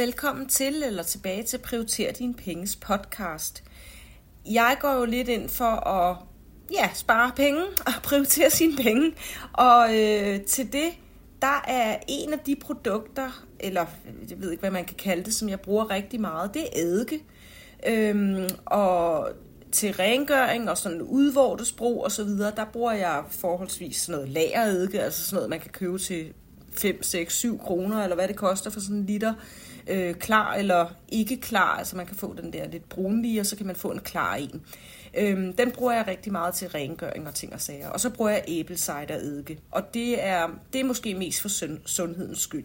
Velkommen til eller tilbage til Prioriter din penges podcast. Jeg går jo lidt ind for at ja, spare penge og prioritere sine penge. Og øh, til det, der er en af de produkter, eller jeg ved ikke, hvad man kan kalde det, som jeg bruger rigtig meget, det er eddike. Øhm, og til rengøring og sådan udvortes brug og så videre, der bruger jeg forholdsvis sådan noget lagereddike, altså sådan noget, man kan købe til 5, 6, 7 kroner, eller hvad det koster for sådan en liter øh, klar eller ikke klar. Altså man kan få den der lidt brunlige, og så kan man få en klar en. Øhm, den bruger jeg rigtig meget til rengøring og ting og sager. Og så bruger jeg æblecidereddike. Og det er, det er måske mest for sundhedens skyld.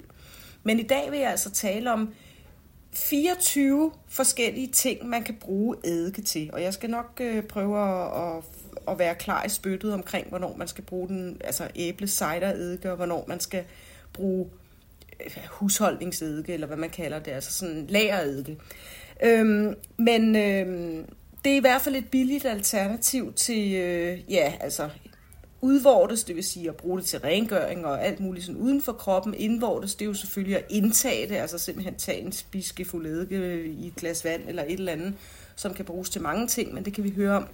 Men i dag vil jeg altså tale om 24 forskellige ting, man kan bruge eddike til. Og jeg skal nok øh, prøve at, at, at være klar i spyttet omkring, hvornår man skal bruge den, altså æblecidereddike, og hvornår man skal bruge husholdningseddike, eller hvad man kalder det, altså sådan lagereddike. Øhm, men øhm, det er i hvert fald et billigt alternativ til, øh, ja, altså udvortes, det vil sige at bruge det til rengøring og alt muligt sådan uden for kroppen. Indvortes, det er jo selvfølgelig at indtage det, altså simpelthen tage en spiskefuld eddike i et glas vand eller et eller andet, som kan bruges til mange ting, men det kan vi høre om.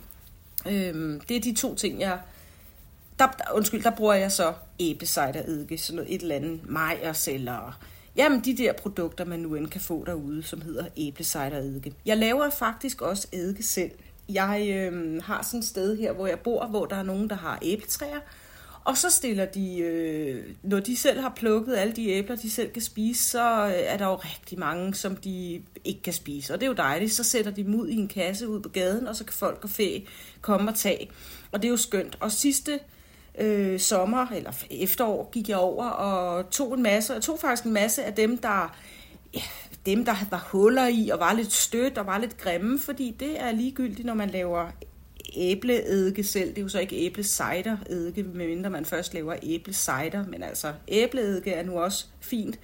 Øhm, det er de to ting, jeg der, undskyld, der bruger jeg så æblecidereddike, sådan noget et eller andet majers eller jamen de der produkter, man nu end kan få derude, som hedder æblecidereddike. Jeg laver faktisk også eddike selv. Jeg øh, har sådan et sted her, hvor jeg bor, hvor der er nogen, der har æbletræer, og så stiller de, øh, når de selv har plukket alle de æbler, de selv kan spise, så øh, er der jo rigtig mange, som de ikke kan spise. Og det er jo dejligt. Så sætter de dem ud i en kasse ud på gaden, og så kan folk og fæ komme og tage. Og det er jo skønt. Og sidste øh, sommer eller efterår gik jeg over og tog en masse, jeg tog faktisk en masse af dem, der ja, dem, der var huller i og var lidt stødt og var lidt grimme, fordi det er ligegyldigt, når man laver æbleeddike selv. Det er jo så ikke æblecidereddike, medmindre man først laver æblecider, men altså æbleeddike er nu også fint.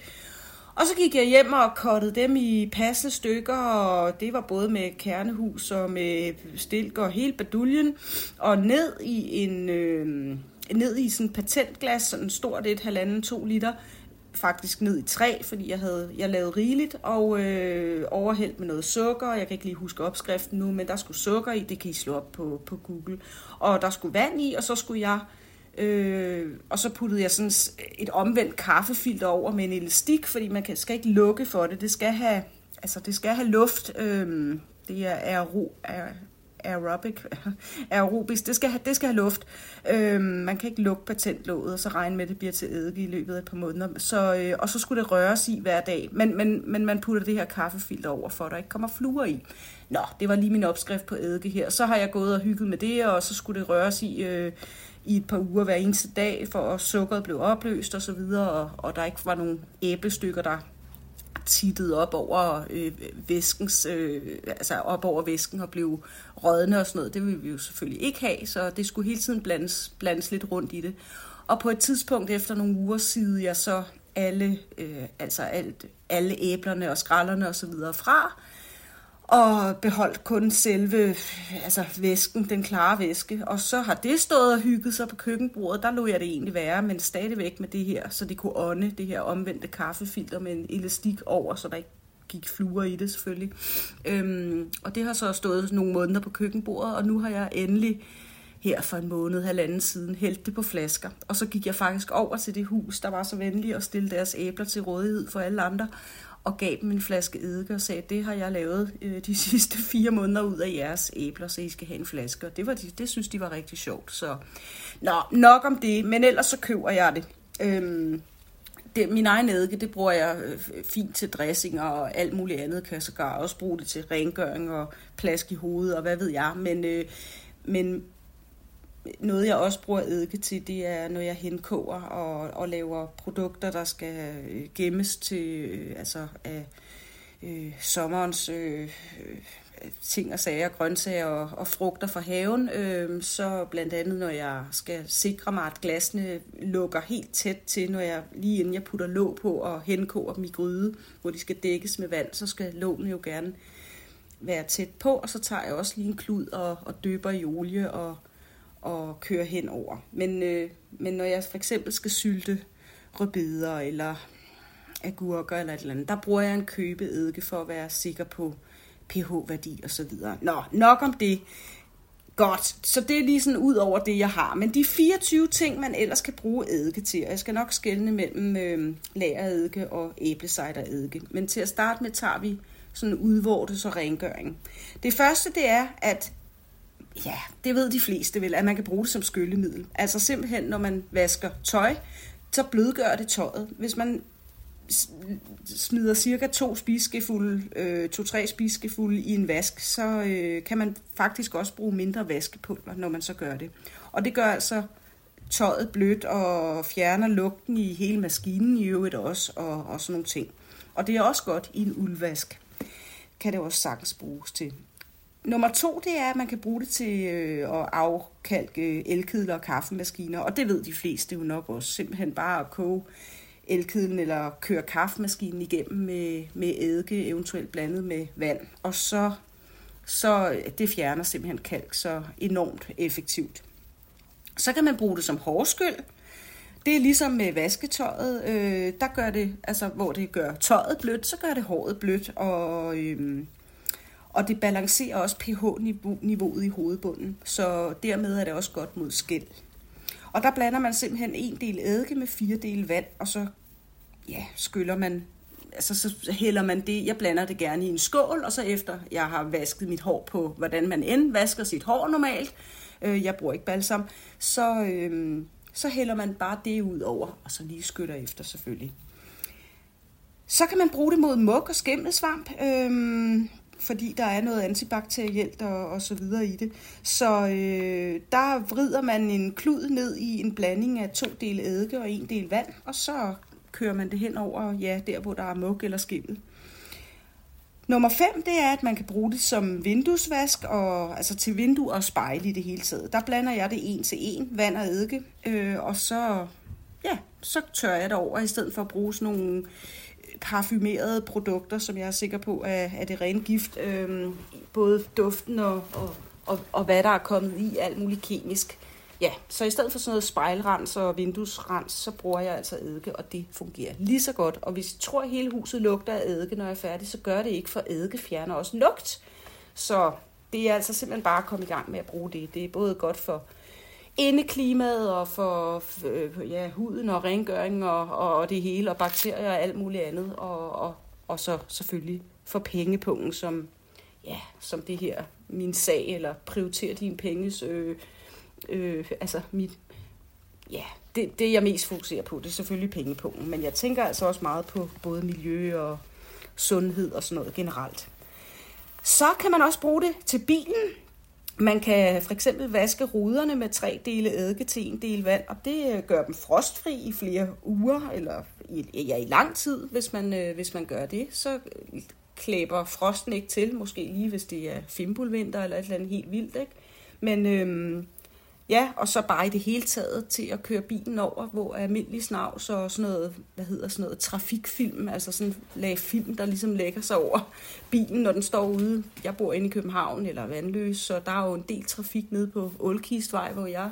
Og så gik jeg hjem og kottede dem i passende stykker, og det var både med kernehus og med stilk og hele baduljen, og ned i en... Øh, ned i sådan patentglas, sådan stort et, halvanden, to liter, faktisk ned i tre, fordi jeg havde jeg lavede rigeligt, og øh, overhældt med noget sukker. Jeg kan ikke lige huske opskriften nu, men der skulle sukker i, det kan I slå op på, på Google. Og der skulle vand i, og så skulle jeg Øh, og så puttede jeg sådan et omvendt kaffefilter over med en elastik, fordi man kan, skal ikke lukke for det. Det skal have, altså det skal have luft. Øh, det er aero, aerobic, aerobisk, det skal have, det skal have luft. Øhm, man kan ikke lukke patentlåget, og så regne med, at det bliver til eddike i løbet af et par måneder. Så, øh, og så skulle det røres i hver dag. Men, men, men man putter det her kaffefilter over, for at der ikke kommer fluer i. Nå, det var lige min opskrift på eddike her. Så har jeg gået og hygget med det, og så skulle det røres i... Øh, i et par uger hver eneste dag, for at sukkeret blev opløst og så videre, og, og der ikke var nogen æblestykker, der tittet op over øh, væskens, øh, altså op over væsken og blev rådne og sådan noget. Det ville vi jo selvfølgelig ikke have, så det skulle hele tiden blandes, blandes lidt rundt i det. Og på et tidspunkt efter nogle uger sidede jeg så alle, øh, altså alt, alle æblerne og skralderne og så videre fra, og beholdt kun selve altså væsken, den klare væske. Og så har det stået og hygget sig på køkkenbordet. Der lå jeg det egentlig være, men stadigvæk med det her, så det kunne ånde det her omvendte kaffefilter med en elastik over, så der ikke gik fluer i det selvfølgelig. Øhm, og det har så stået nogle måneder på køkkenbordet, og nu har jeg endelig her for en måned, halvanden siden, hældt det på flasker. Og så gik jeg faktisk over til det hus, der var så venlig at stille deres æbler til rådighed for alle andre, og gav dem en flaske eddike og sagde, det har jeg lavet øh, de sidste fire måneder ud af jeres æbler, så I skal have en flaske. Og det, var de, det synes de var rigtig sjovt. Så Nå, nok om det, men ellers så køber jeg det. Øhm, det, min egen eddike, det bruger jeg øh, fint til dressing og alt muligt andet. Kan jeg sågar også bruge det til rengøring og plask i hovedet og hvad ved jeg. Men, øh, men noget, jeg også bruger eddike til, det er, når jeg henkoger og, og laver produkter, der skal øh, gemmes til øh, altså af øh, sommerens øh, øh, ting og sager, grøntsager og, og frugter fra haven. Øh, så blandt andet, når jeg skal sikre mig, at glasene lukker helt tæt til, når jeg lige inden jeg putter låg på og henkoger dem i gryde, hvor de skal dækkes med vand, så skal lågen jo gerne være tæt på, og så tager jeg også lige en klud og, og døber i olie og og køre hen over. Men, øh, men når jeg for eksempel skal sylte rødbeder eller agurker eller et eller andet, der bruger jeg en købeeddike for at være sikker på pH-værdi og så videre. Nå, nok om det. Godt, så det er lige sådan ud over det, jeg har. Men de 24 ting, man ellers kan bruge eddike til, og jeg skal nok skelne mellem øh, lagereddike og æblecidereddike. Men til at starte med tager vi sådan udvortes og rengøring. Det første, det er, at ja, det ved de fleste vel, at man kan bruge det som skyllemiddel. Altså simpelthen, når man vasker tøj, så blødgør det tøjet. Hvis man smider cirka to spiskefulde, øh, to-tre spiskefulde i en vask, så øh, kan man faktisk også bruge mindre vaskepulver, når man så gør det. Og det gør altså tøjet blødt og fjerner lugten i hele maskinen i øvrigt også, og, og sådan nogle ting. Og det er også godt i en uldvask. Kan det også sagtens bruges til. Nummer to, det er, at man kan bruge det til øh, at afkalke øh, elkedler og kaffemaskiner, og det ved de fleste jo nok også. Simpelthen bare at koge elkedlen eller køre kaffemaskinen igennem med, med eddike, eventuelt blandet med vand. Og så, så det fjerner simpelthen kalk så enormt effektivt. Så kan man bruge det som hårskyld. Det er ligesom med vasketøjet, øh, der gør det, altså hvor det gør tøjet blødt, så gør det håret blødt, og, øh, og det balancerer også pH-niveauet i hovedbunden, så dermed er det også godt mod skæld. Og der blander man simpelthen en del eddike med fire dele vand, og så ja, skyller man, altså så hælder man det, jeg blander det gerne i en skål, og så efter jeg har vasket mit hår på, hvordan man end vasker sit hår normalt, øh, jeg bruger ikke balsam, så, øh, så hælder man bare det ud over, og så lige skyller efter selvfølgelig. Så kan man bruge det mod mug og skimmelsvamp. Øh, fordi der er noget antibakterielt og, og så videre i det. Så øh, der vrider man en klud ned i en blanding af to dele eddike og en del vand, og så kører man det hen over, ja, der hvor der er mug eller skimmel. Nummer 5, det er, at man kan bruge det som vinduesvask, og, altså til vindue og spejle i det hele taget. Der blander jeg det en til en, vand og eddike, øh, og så, ja, så tørrer jeg det over, i stedet for at bruge sådan nogle parfumerede produkter, som jeg er sikker på er, er det rene gift. Øhm, både duften og, og, og, og hvad der er kommet i, alt muligt kemisk. Ja, så i stedet for sådan noget spejlrens og vinduesrens, så bruger jeg altså eddike, og det fungerer lige så godt. Og hvis I tror, at hele huset lugter af eddike, når jeg er færdig, så gør det ikke, for eddike fjerner også lugt. Så det er altså simpelthen bare at komme i gang med at bruge det. Det er både godt for indeklimaet og for øh, ja, huden og rengøring og, og det hele, og bakterier og alt muligt andet. Og, og, og så selvfølgelig for pengepunkten, som, ja, som det her, min sag, eller prioriter dine penges, øh, øh, altså mit, ja, det, det jeg mest fokuserer på, det er selvfølgelig pengepunkten. Men jeg tænker altså også meget på både miljø og sundhed og sådan noget generelt. Så kan man også bruge det til bilen. Man kan for eksempel vaske ruderne med tre dele eddike til en del vand, og det øh, gør dem frostfri i flere uger, eller i, ja, i lang tid, hvis man, øh, hvis man gør det. Så øh, klæber frosten ikke til, måske lige hvis det er fimbulvinter eller et eller andet helt vildt. Ikke? Men øhm, Ja, og så bare i det hele taget til at køre bilen over, hvor almindelig snavs og sådan noget, hvad hedder sådan noget, trafikfilm, altså sådan lag film, der ligesom lægger sig over bilen, når den står ude. Jeg bor inde i København eller Vandløs, så der er jo en del trafik nede på Ålkistvej, hvor jeg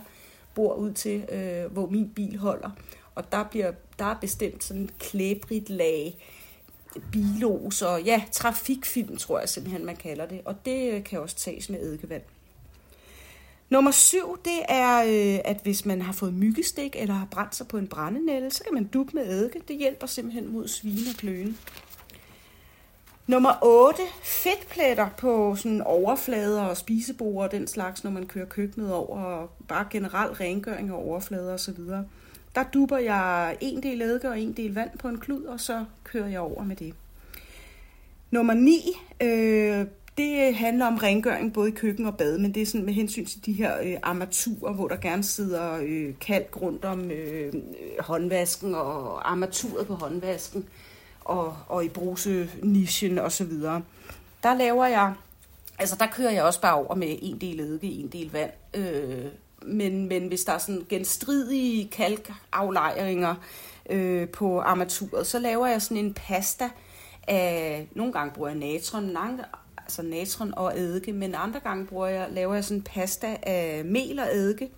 bor ud til, øh, hvor min bil holder. Og der, bliver, der er bestemt sådan et klæbrigt lag bilos og ja, trafikfilm, tror jeg simpelthen, man kalder det. Og det øh, kan også tages med eddikevand. Nummer syv, det er, øh, at hvis man har fået myggestik eller har brændt sig på en brændenælde, så kan man duppe med eddike. Det hjælper simpelthen mod svine og kløen. Nummer 8, fedtpletter på sådan overflader og spisebord og den slags, når man kører køkkenet over, og bare generel rengøring af overflader osv. Der dupper jeg en del eddike og en del vand på en klud, og så kører jeg over med det. Nummer 9, øh, det øh, handler om rengøring både i køkken og bad, men det er sådan med hensyn til de her øh, armaturer, hvor der gerne sidder øh, kalk rundt om øh, håndvasken og armaturet på håndvasken og, og i brusenischen og så videre. Der laver jeg, altså der kører jeg også bare over med en del eddike, en del vand. Øh, men, men hvis der er sådan genstridige kalkaflejringer øh, på armaturet, så laver jeg sådan en pasta af, nogle gange bruger jeg natron, altså natron og eddike, men andre gange bruger jeg, laver jeg sådan pasta af mel og eddike,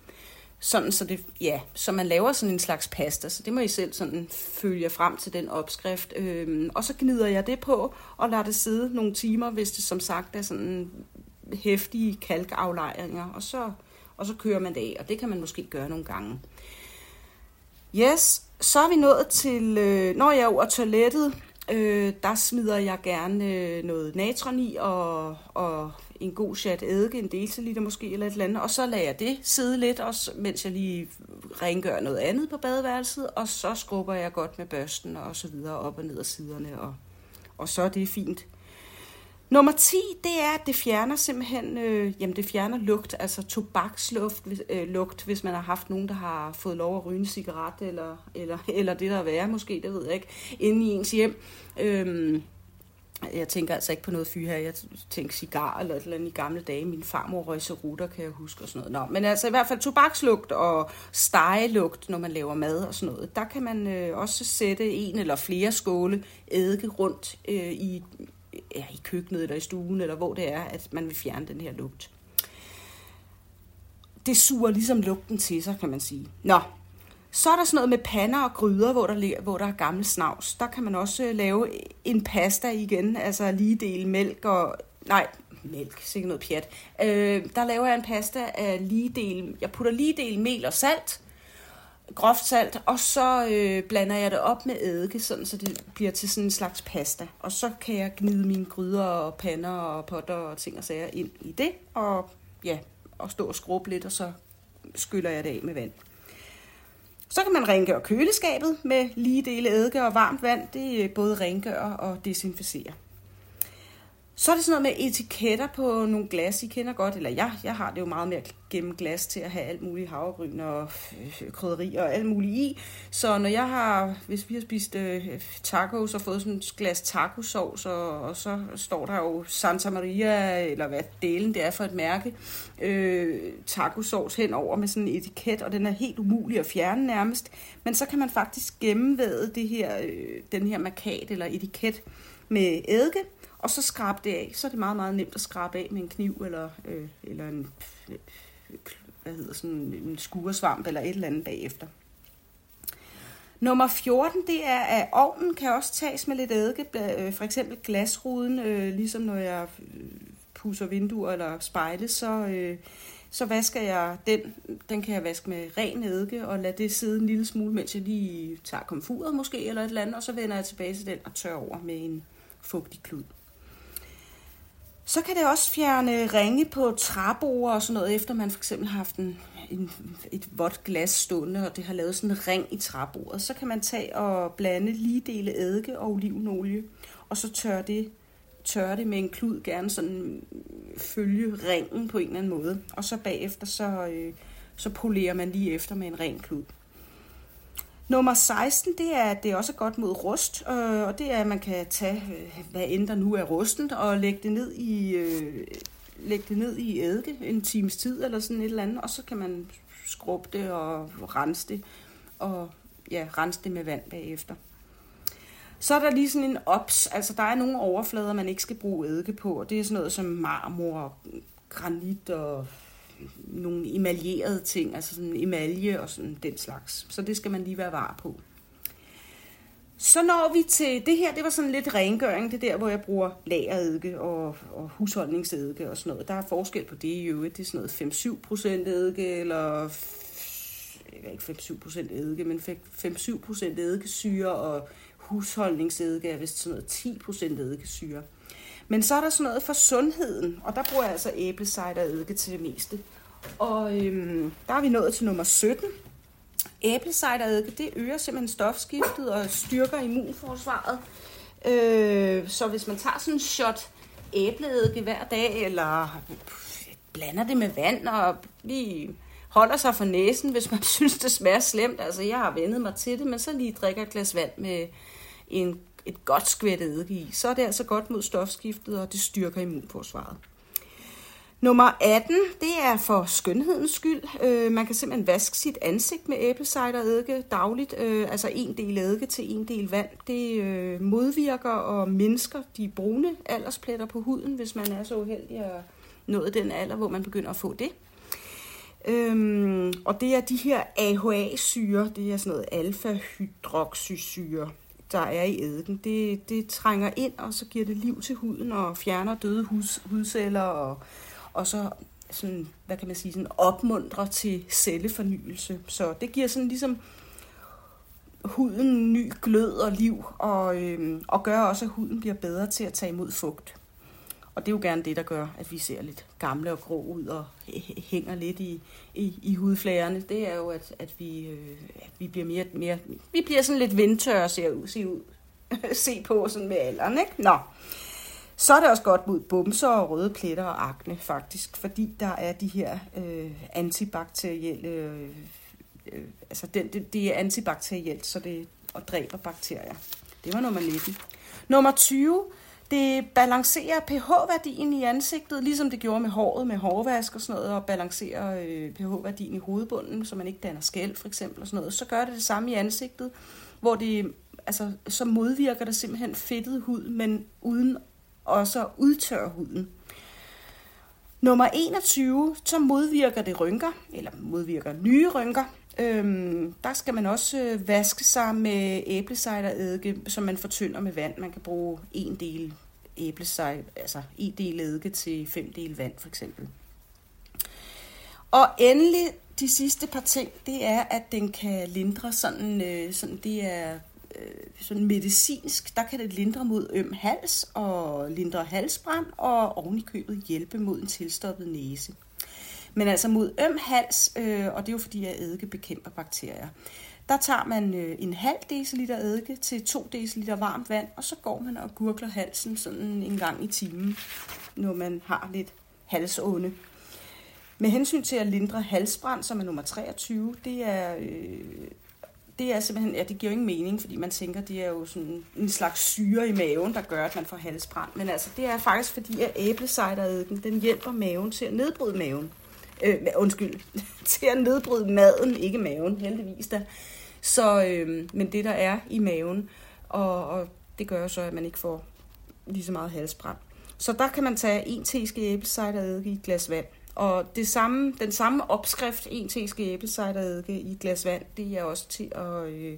sådan så det, ja, så man laver sådan en slags pasta, så det må I selv sådan følge frem til den opskrift. Øhm, og så gnider jeg det på, og lader det sidde nogle timer, hvis det som sagt er sådan hæftige kalkaflejringer, og så, og så kører man det af, og det kan man måske gøre nogle gange. Yes, så er vi nået til, øh, når jeg er over toilettet, øh, der smider jeg gerne øh, noget natron i, og, og en god chat eddike, en deciliter måske, eller et eller andet, og så lader jeg det sidde lidt, også, mens jeg lige rengør noget andet på badeværelset, og så skrubber jeg godt med børsten og så videre op og ned ad siderne, og, og så er det fint. Nummer 10, det er, at det fjerner simpelthen, øh, jamen det fjerner lugt, altså tobakslugt, øh, lugt, hvis man har haft nogen, der har fået lov at ryge en cigaret, eller, eller, eller det der er værre måske, det ved jeg ikke, inde i ens hjem. Øhm, jeg tænker altså ikke på noget fyr her. Jeg tænker cigar eller et eller andet i gamle dage. Min farmor røg ruter, kan jeg huske og sådan noget. Nå, men altså i hvert fald tobakslugt og stegelugt, når man laver mad og sådan noget. Der kan man øh, også sætte en eller flere skåle eddike rundt øh, i, ja, i køkkenet eller i stuen, eller hvor det er, at man vil fjerne den her lugt. Det suger ligesom lugten til sig, kan man sige. Nå, så er der sådan noget med pander og gryder, hvor der, hvor der er gammel snavs. Der kan man også øh, lave en pasta igen, altså lige del mælk og... Nej, mælk, sikkert noget pjat. Øh, der laver jeg en pasta af lige del... Jeg putter lige del mel og salt, groft salt, og så øh, blander jeg det op med eddike, sådan, så det bliver til sådan en slags pasta. Og så kan jeg gnide mine gryder og pander og potter og ting og sager ind i det, og ja, og stå og skrubbe lidt, og så skyller jeg det af med vand. Så kan man rengøre køleskabet med lige dele eddike og varmt vand. Det både rengør og desinficere. Så er det sådan noget med etiketter på nogle glas, I kender godt, eller jeg, jeg har det jo meget mere gennem glas til at have alt muligt havregryn og krydderi og alt muligt i. Så når jeg har, hvis vi har spist øh, tacos og fået sådan et glas tacosauce, og, og så står der jo Santa Maria, eller hvad delen det er for et mærke, øh, tacosauce henover med sådan en etiket, og den er helt umulig at fjerne nærmest. Men så kan man faktisk gennemvæde det her, øh, den her markat eller etiket med eddike, og så skrabe det af. Så er det meget, meget nemt at skrabe af med en kniv eller, øh, eller en, øh, hvad hedder sådan, en skuresvamp eller et eller andet bagefter. Nummer 14, det er, at ovnen kan også tages med lidt eddike, øh, for eksempel glasruden, øh, ligesom når jeg øh, pusser vinduer eller spejle, så, øh, så vasker jeg den, den kan jeg vaske med ren eddike og lade det sidde en lille smule, mens jeg lige tager komfuret måske eller et eller andet, og så vender jeg tilbage til den og tør over med en fugtig klud. Så kan det også fjerne ringe på træbord og sådan noget, efter man for eksempel har haft en, en, et vådt glas stående, og det har lavet sådan en ring i træbordet. Så kan man tage og blande lige dele eddike og olivenolie, og så tørre det, tørre det med en klud, gerne sådan følge ringen på en eller anden måde. Og så bagefter, så, øh, så polerer man lige efter med en ren klud. Nummer 16, det er, det er også godt mod rust, øh, og det er, at man kan tage, øh, hvad end der nu er rusten, og lægge det ned i, øh, lægge det ned i eddike en times tid, eller sådan et eller andet, og så kan man skrubbe det og rense det, og ja, rense det med vand bagefter. Så er der lige sådan en ops, altså der er nogle overflader, man ikke skal bruge eddike på, og det er sådan noget som marmor, granit og nogle emaljerede ting, altså sådan emalje og sådan den slags. Så det skal man lige være var på. Så når vi til det her, det var sådan lidt rengøring, det der, hvor jeg bruger lageredike og, og husholdningseddike og sådan noget. Der er forskel på det i øvrigt. Det er sådan noget 5-7% eddike, eller jeg ikke 5-7% eddike, men 5-7% eddikesyre, og husholdningseddike er vist sådan noget 10% eddikesyre. Men så er der sådan noget for sundheden, og der bruger jeg altså æblecider eddike til det meste. Og øhm, der er vi nået til nummer 17. Æblecider og eddike, det øger simpelthen stofskiftet og styrker immunforsvaret. Øh, så hvis man tager sådan en shot æbleeddike hver dag, eller blander det med vand og lige holder sig for næsen, hvis man synes, det smager slemt. Altså, jeg har vendet mig til det, men så lige drikker et glas vand med en et godt skvæt eddike i, så er det altså godt mod stofskiftet, og det styrker immunforsvaret. Nummer 18, det er for skønhedens skyld. Øh, man kan simpelthen vaske sit ansigt med æblecidereddike dagligt, øh, altså en del eddike til en del vand. Det øh, modvirker og mindsker de brune alderspletter på huden, hvis man er så uheldig at nå den alder, hvor man begynder at få det. Øhm, og det er de her AHA-syre, det er sådan noget alfa-hydroxysyre, der er i eddike. Det, det trænger ind, og så giver det liv til huden og fjerner døde hus, hudceller, og, og så sådan, hvad kan man sige, sådan opmuntrer til cellefornyelse. Så det giver sådan ligesom huden ny glød og liv, og, øhm, og gør også, at huden bliver bedre til at tage imod fugt. Og det er jo gerne det, der gør, at vi ser lidt gamle og grå ud og hænger lidt i, i, i hudflagerne. Det er jo, at, at, vi, øh, at vi bliver mere, mere, vi bliver sådan lidt vindtørre, ser ud, se ud, se på sådan med alderen, ikke? Nå. Så er det også godt mod bumser og røde pletter og akne, faktisk, fordi der er de her øh, antibakterielle, øh, øh, altså det, det, det er antibakterielt, så det og dræber bakterier. Det var nummer 19. Nummer 20, det balancerer pH-værdien i ansigtet, ligesom det gjorde med håret, med hårvask og sådan noget, og balancerer øh, pH-værdien i hovedbunden, så man ikke danner skæld for eksempel og sådan noget. Så gør det det samme i ansigtet, hvor det, altså, så modvirker det simpelthen fedtet hud, men uden også at udtørre huden. Nummer 21, så modvirker det rynker, eller modvirker nye rynker. Øhm, der skal man også øh, vaske sig med æblecideredike, som man fortynder med vand. Man kan bruge en del æblecider, altså en del eddike til fem del vand for eksempel. Og endelig de sidste par ting, det er, at den kan lindre sådan, øh, sådan det er øh, sådan medicinsk, der kan det lindre mod øm hals og lindre halsbrand og oven i købet hjælpe mod en tilstoppet næse. Men altså mod øm hals, øh, og det er jo fordi, at eddike bekæmper bakterier, der tager man øh, en halv deciliter eddike til 2 deciliter varmt vand, og så går man og gurgler halsen sådan en gang i timen, når man har lidt halsånde. Med hensyn til at lindre halsbrand, som er nummer 23, det er, øh, det er simpelthen, ja, det giver jo ingen mening, fordi man tænker, det er jo sådan en slags syre i maven, der gør, at man får halsbrand. Men altså, det er faktisk fordi, at æblecidereddiken, den hjælper maven til at nedbryde maven. Øh, undskyld, til at nedbryde maden, ikke maven, heldigvis da. Så, øh, men det der er i maven, og, og det gør så, at man ikke får lige så meget halsbrand. Så der kan man tage en teske æblecideredike i et glas vand. Og det samme, den samme opskrift, en teske æblecideredike i et glas vand, det er også til at øh,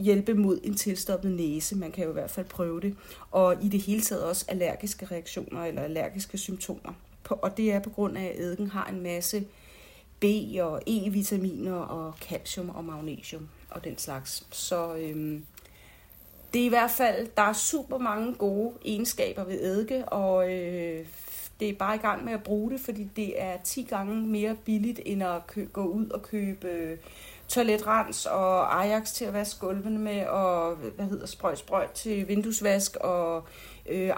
hjælpe mod en tilstoppet næse. Man kan jo i hvert fald prøve det. Og i det hele taget også allergiske reaktioner eller allergiske symptomer. Og det er på grund af, at eddiken har en masse B- og E-vitaminer og calcium og magnesium og den slags. Så øhm, det er i hvert fald, der er super mange gode egenskaber ved eddike, og øh, det er bare i gang med at bruge det, fordi det er 10 gange mere billigt, end at kø- gå ud og købe øh, toiletrens og Ajax til at vaske gulvene med, og hvad hedder sprøjt sprøjt til vinduesvask, og øh,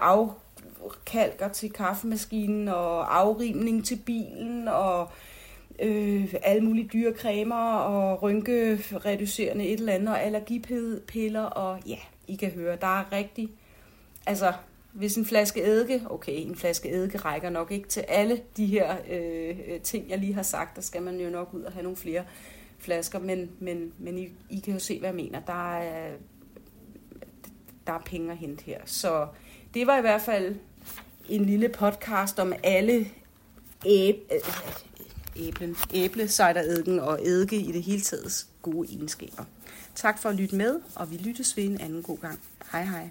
kalker til kaffemaskinen, og afrimning til bilen, og øh, alle mulige dyre cremer og rynkereducerende et eller andet, og allergipiller, og ja, I kan høre, der er rigtig, altså hvis en flaske eddike, okay, en flaske eddike rækker nok ikke til alle de her øh, ting, jeg lige har sagt, der skal man jo nok ud og have nogle flere flasker, men, men, men I, I kan jo se, hvad jeg mener. Der er, der er penge at hente her. Så det var i hvert fald en lille podcast om alle æb, øh, æblen, æble, og eddike i det hele taget gode egenskaber. Tak for at lytte med, og vi lyttes ved en anden god gang. Hej hej.